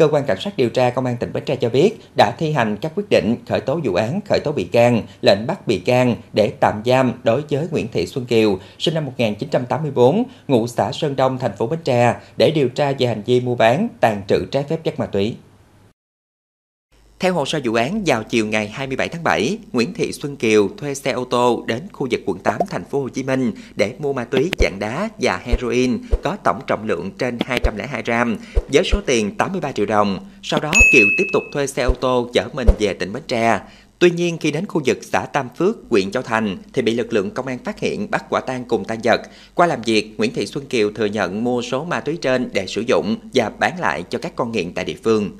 Cơ quan Cảnh sát điều tra Công an tỉnh Bến Tre cho biết đã thi hành các quyết định khởi tố vụ án, khởi tố bị can, lệnh bắt bị can để tạm giam đối với Nguyễn Thị Xuân Kiều, sinh năm 1984, ngụ xã Sơn Đông, thành phố Bến Tre, để điều tra về hành vi mua bán, tàn trữ trái phép chất ma túy. Theo hồ sơ vụ án, vào chiều ngày 27 tháng 7, Nguyễn Thị Xuân Kiều thuê xe ô tô đến khu vực quận 8 thành phố Hồ Chí Minh để mua ma túy dạng đá và heroin có tổng trọng lượng trên 202 gram với số tiền 83 triệu đồng. Sau đó Kiều tiếp tục thuê xe ô tô chở mình về tỉnh Bến Tre. Tuy nhiên khi đến khu vực xã Tam Phước, huyện Châu Thành thì bị lực lượng công an phát hiện bắt quả tang cùng tan vật. Qua làm việc, Nguyễn Thị Xuân Kiều thừa nhận mua số ma túy trên để sử dụng và bán lại cho các con nghiện tại địa phương.